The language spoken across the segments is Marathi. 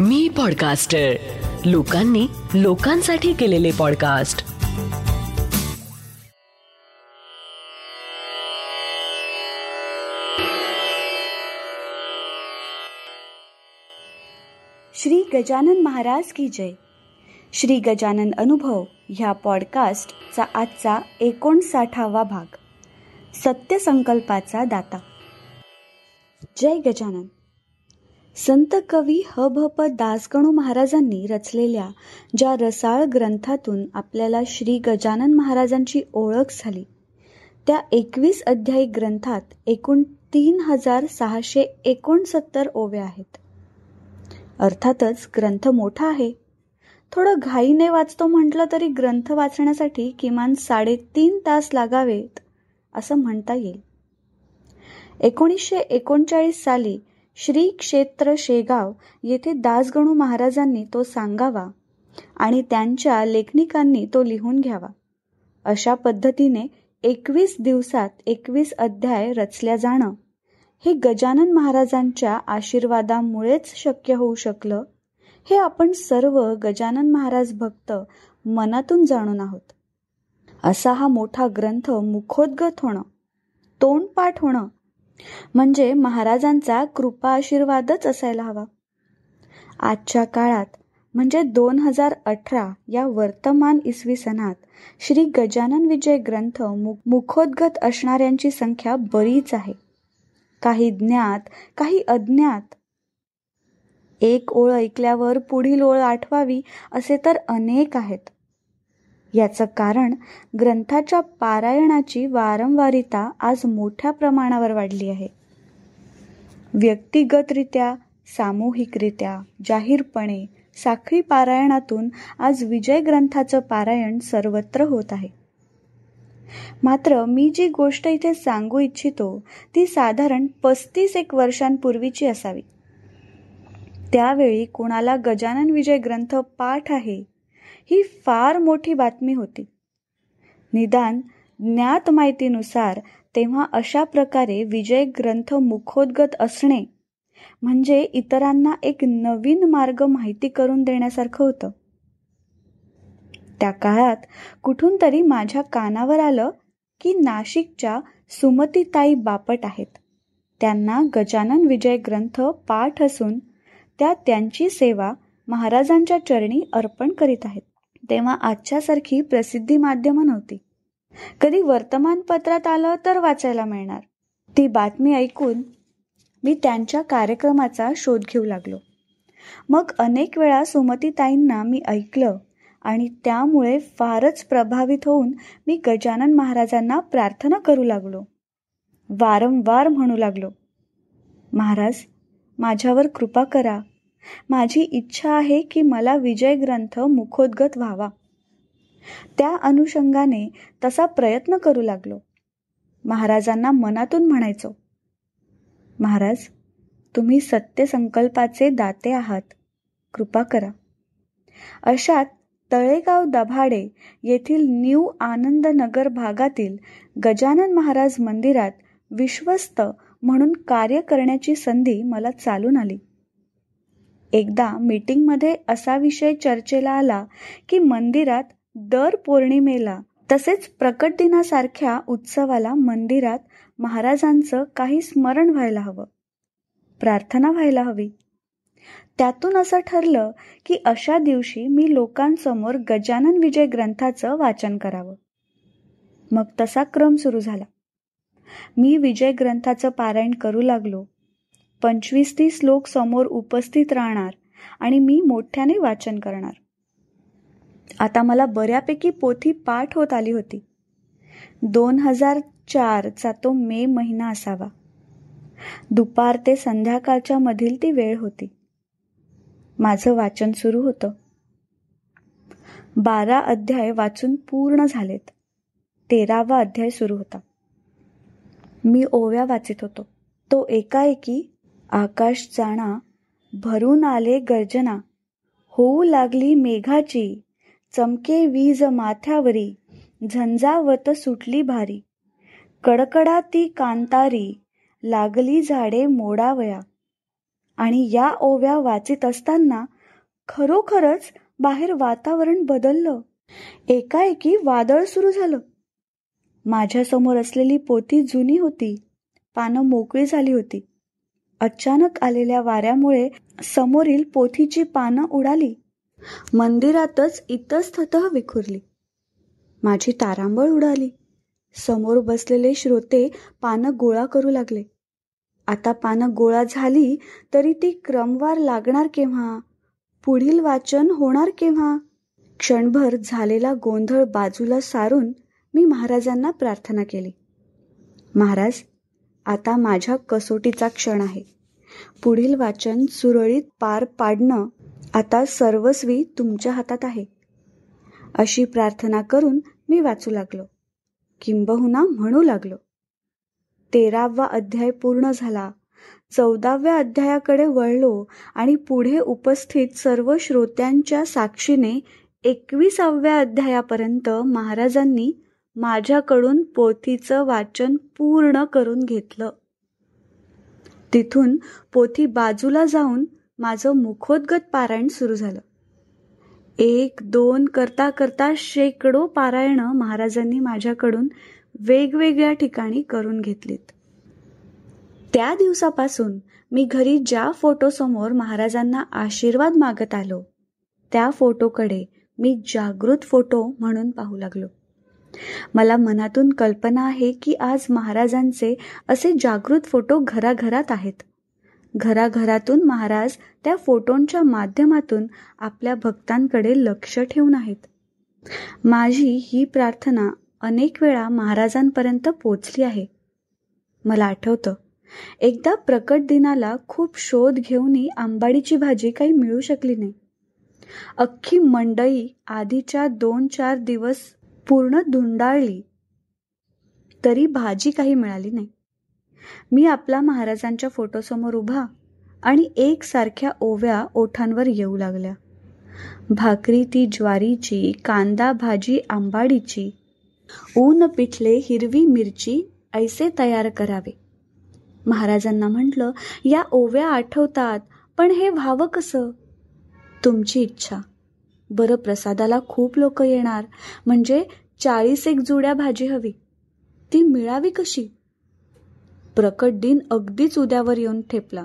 मी पॉडकास्टर लोकांनी लोकांसाठी केलेले पॉडकास्ट श्री गजानन महाराज की जय. श्री गजानन अनुभव ह्या पॉडकास्टचा आजचा एकोणसाठावा भाग. सत्यसंकल्पाचा दाता. जय गजानन. संत कवी ह भ प दासगणू महाराजांनी रचलेल्या ज्या रसाळ ग्रंथातून आपल्याला श्री गजानन महाराजांची ओळख झाली. त्या एकवीस अध्यायी ग्रंथात एकूण तीन हजार सहाशे एकोणसत्तर ओव्या आहेत. अर्थातच ग्रंथ मोठा आहे. थोडं घाईने वाचतो म्हटलं तरी ग्रंथ वाचण्यासाठी किमान साडेतीन तास लागावेत असं म्हणता येईल. एकोणीसशे एकोणचाळीस साली श्री क्षेत्र शेगाव येथे दासगणू महाराजांनी तो सांगावा आणि त्यांच्या लेखनिकांनी तो लिहून घ्यावा. अशा पद्धतीने एकवीस दिवसात एकवीस अध्याय रचल्या जाणं हे गजानन महाराजांच्या आशीर्वादामुळेच शक्य होऊ शकलं हे आपण सर्व गजानन महाराज भक्त मनातून जाणून आहोत. असा हा मोठा ग्रंथ मुखोद्गत होणं तोंडपाठ होणं म्हणजे महाराजांचा कृपा आशीर्वादच असायला हवा. आजच्या काळात म्हणजे दोन हजार अठरा या वर्तमान इसवी सणात श्री गजानन विजय ग्रंथ मुखोद्गत असणाऱ्यांची संख्या बरीच आहे. काही ज्ञात काही अज्ञात. एक ओळ ऐकल्यावर पुढील ओळ आठवावी असे तर अनेक आहेत. याचं कारण ग्रंथाच्या पारायणाची वारंवारिता आज मोठ्या प्रमाणावर वाढली आहे. व्यक्तिगतरित्या सामूहिकरित्या जाहीरपणे साखळी पारायणातून आज विजय ग्रंथाचं पारायण सर्वत्र होत आहे. मात्र मी जी गोष्ट इथे सांगू इच्छितो ती साधारण पस्तीस एक वर्षांपूर्वीची असावी. त्यावेळी कुणाला गजानन विजय ग्रंथ पाठ आहे ही फार मोठी बातमी होती. निदान ज्ञात माहितीनुसार तेव्हा अशा प्रकारे विजय ग्रंथ मुखोद्गत असणे म्हणजे इतरांना एक नवीन मार्ग माहिती करून देण्यासारखं होतं. त्या काळात कुठून तरी माझ्या कानावर आलं की नाशिकच्या सुमतीताई बापट आहेत. त्यांना गजानन विजय ग्रंथ पाठ असून त्या त्यांची सेवा महाराजांच्या चरणी अर्पण करीत आहेत. तेव्हा आजच्यासारखी प्रसिद्धी माध्यम नव्हती. कधी वर्तमानपत्रात आलं तर वाचायला मिळणार. ती बातमी ऐकून मी त्यांच्या कार्यक्रमाचा शोध घेऊ लागलो. मग अनेक वेळा सुमतीताईंना मी ऐकलं आणि त्यामुळे फारच प्रभावित होऊन मी गजानन महाराजांना प्रार्थना करू लागलो. वारंवार म्हणू लागलो महाराज माझ्यावर कृपा करा. माझी इच्छा आहे की मला विजय ग्रंथ मुखोद्गत व्हावा. त्या अनुषंगाने तसा प्रयत्न करू लागलो. महाराजांना मनातून म्हणायचो महाराज तुम्ही सत्यसंकल्पाचे दाते आहात. कृपा करा. अशात तळेगाव दभाडे येथील न्यू आनंदनगर भागातील गजानन महाराज मंदिरात विश्वस्त म्हणून कार्य करण्याची संधी मला चालून आली. एकदा मीटिंगमध्ये असा विषय चर्चेला आला की मंदिरात दर पौर्णिमेला तसेच प्रकट दिनासारख्या उत्सवाला मंदिरात महाराजांचं काही स्मरण व्हायला हवं. प्रार्थना व्हायला हवी. त्यातून असं ठरलं की अशा दिवशी मी लोकांसमोर गजानन विजय ग्रंथाचं वाचन करावं. मग तसा क्रम सुरू झाला. मी विजय ग्रंथाचं पारायण करू लागलो. पंचवीस तीस लोक समोर उपस्थित राहणार आणि मी मोठ्याने वाचन करणार. आता मला बऱ्यापैकी पोथी पाठ होत आली होती. दोन हजार चारचा तो मे महिना असावा. दुपार ते संध्याकाळच्या मधील ती वेळ होती. माझं वाचन सुरू होतं. बारा अध्याय वाचून पूर्ण झालेत. तेरावा अध्याय सुरू होता. मी ओव्या वाचित होतो. तो एकाएकी आकाश जाणा भरून आले गर्जना. होऊ लागली मेघाची चमके वीज माथ्यावरी झंझावत सुटली भारी. कडकडा ती कांतारी लागली झाडे मोडावया. आणि या ओव्या वाचित असताना खरोखरच बाहेर वातावरण बदललं. एकाएकी वादळ सुरू झालं. माझ्यासमोर असलेली पोती जुनी होती पानं मोकळी झाली होती. अचानक आलेल्या वाऱ्यामुळे समोरील पोथीची पानं उडाली. मंदिरातच इतस्तत विखुरली. माझी तारांबळ उडाली. समोर बसलेले श्रोते पानं गोळा करू लागले. आता पानं गोळा झाली तरी ती क्रमवार लागणार केव्हा? पुढील वाचन होणार केव्हा? क्षणभर झालेला गोंधळ बाजूला सारून मी महाराजांना प्रार्थना केली. महाराज आता माझ्या कसोटीचा क्षण आहे. पुढील वाचन सुरळीत पार पाडणं आता सर्वस्वी तुमच्या हातात आहे. अशी प्रार्थना करून मी वाचू लागलो. किंबहुना म्हणू लागलो. तेरावा अध्याय पूर्ण झाला. चौदाव्या अध्यायाकडे वळलो आणि पुढे उपस्थित सर्व श्रोत्यांच्या साक्षीने एकविसाव्या अध्यायापर्यंत महाराजांनी माझ्याकडून पोथीचं वाचन पूर्ण करून घेतलं. तिथून पोथी बाजूला जाऊन माझं मुखोद्गत पारायण सुरू झालं. एक दोन करता करता शेकडो पारायणं महाराजांनी माझ्याकडून वेगवेगळ्या ठिकाणी करून घेतलीत. त्या दिवसापासून मी घरी ज्या फोटोसमोर महाराजांना आशीर्वाद मागत आलो त्या फोटोकडे मी जागृत फोटो म्हणून पाहू लागलो. मला मनातून कल्पना आहे की आज महाराजांचे असे जागृत फोटो घराघरात आहेत. घराघरातून महाराज त्या फोटोंच्या माध्यमातून आपल्या भक्तांकडे लक्ष ठेवून आहेत. माझी ही प्रार्थना अनेक वेळा महाराजांपर्यंत पोचली आहे. मला आठवतं एकदा प्रकट दिनाला खूप शोध घेऊनही आंबाडीची भाजी काही मिळू शकली नाही. अख्खी मंडई आधीच्या दोन चार दिवस पूर्ण धुंडाळली. तरी भाजी काही मिळाली नाही. मी आपला महाराजांच्या फोटोसमोर उभा आणि एकसारख्या ओव्या ओठांवर येऊ लागल्या. भाकरी ती ज्वारीची कांदा भाजी आंबाडीची ऊन पिठले हिरवी मिरची ऐसे तयार करावे. महाराजांना म्हटलं या ओव्या आठवतात पण हे व्हावं कसं? तुमची इच्छा. बरं प्रसादाला खूप लोक येणार. म्हणजे चाळीस एक जुड्या भाजी हवी. ती मिळावी कशी? प्रकट दिन अगदीच उद्यावर येऊन ठेपला.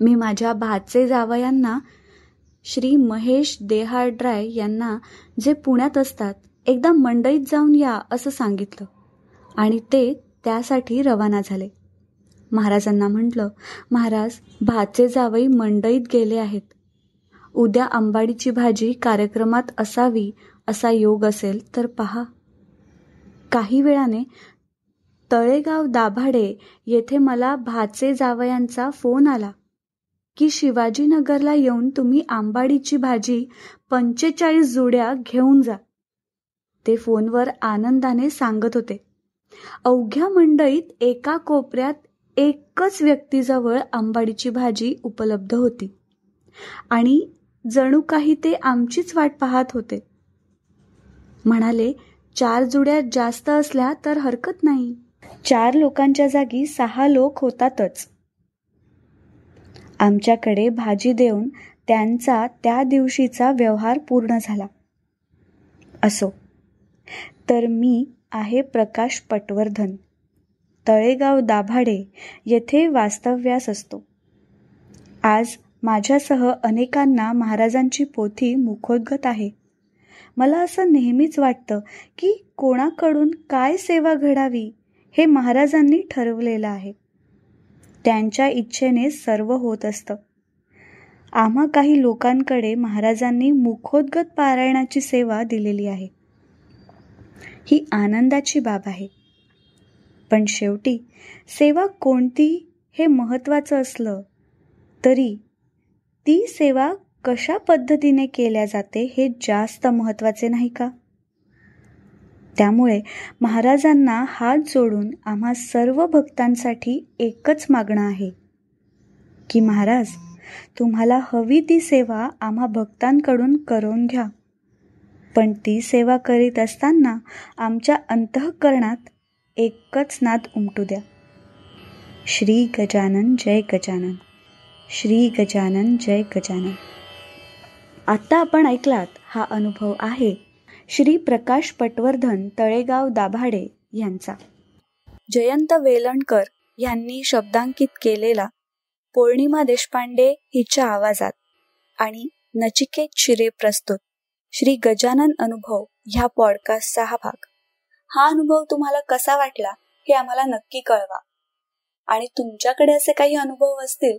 मी माझ्या भाचे जावयांना श्री महेश देहाड्राय यांना जे पुण्यात असतात एकदा मंडईत जाऊन या असं सांगितलं. आणि ते त्यासाठी रवाना झाले. महाराजांना म्हटलं महाराज भाचे जावई मंडईत गेले आहेत. उद्या आंबाडीची भाजी कार्यक्रमात असावी असा योग असेल तर पहा. काही वेळाने तळेगाव दाभाडे येथे मला भाचे जावयांचा फोन आला की शिवाजीनगरला येऊन तुम्ही आंबाडीची भाजी पंचेचाळीस जुड्या घेऊन जा. ते फोनवर आनंदाने सांगत होते. अवघ्या मंडईत एका कोपऱ्यात एकच व्यक्तीजवळ आंबाडीची भाजी उपलब्ध होती. आणि जणू काही ते आमचीच वाट पाहत होते. म्हणाले चार जुड्या जास्त असल्या तर हरकत नाही. चार लोकांच्या जागी सहा लोक होतातच. आमच्याकडे भाजी देऊन त्यांचा त्या दिवशीचा व्यवहार पूर्ण झाला. असो. तर मी आहे प्रकाश पटवर्धन. तळेगाव दाभाडे येथे वास्तव्यास असतो. आज माझ्यासह अनेकांना महाराजांची पोथी मुखोद्गत आहे. मला असं नेहमीच वाटतं की कोणाकडून काय सेवा घडावी हे महाराजांनी ठरवलेलं आहे. त्यांच्या इच्छेने सर्व होत असतं. आम्हा काही लोकांकडे महाराजांनी मुखोद्गत पारायणाची सेवा दिलेली आहे. ही आनंदाची बाब आहे. पण शेवटी सेवा कोणती हे महत्त्वाचं असलं तरी ती सेवा कशा पद्धतीने केल्या जाते हे जास्त महत्त्वाचे नाही का? त्यामुळे महाराजांना हात जोडून आम्हा सर्व भक्तांसाठी एकच मागणं आहे की महाराज तुम्हाला हवी ती सेवा आम्हा भक्तांकडून करून घ्या. पण ती सेवा करीत असताना आमच्या अंतःकरणात एकच नाद उमटू द्या. श्री गजानन जय गजानन. श्री गजानन जय गजानन. आत्ता आपण ऐकलात हा अनुभव आहे श्री प्रकाश पटवर्धन तळेगाव दाभाडे यांचा. जयंत वेलणकर यांनी शब्दांकित केलेला पौर्णिमा देशपांडे हिच्या आवाजात आणि नचिकेत शिरे प्रस्तुत श्री गजानन अनुभव ह्या पॉडकास्टचा हा भाग. हा अनुभव तुम्हाला कसा वाटला हे आम्हाला नक्की कळवा. आणि तुमच्याकडे असे काही अनुभव असतील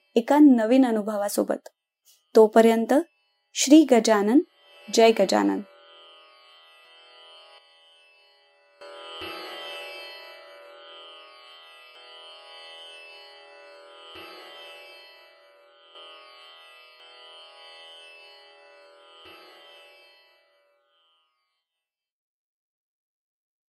एका नवीन अनुभवासोबत. तोपर्यंत श्री गजानन जय गजानन.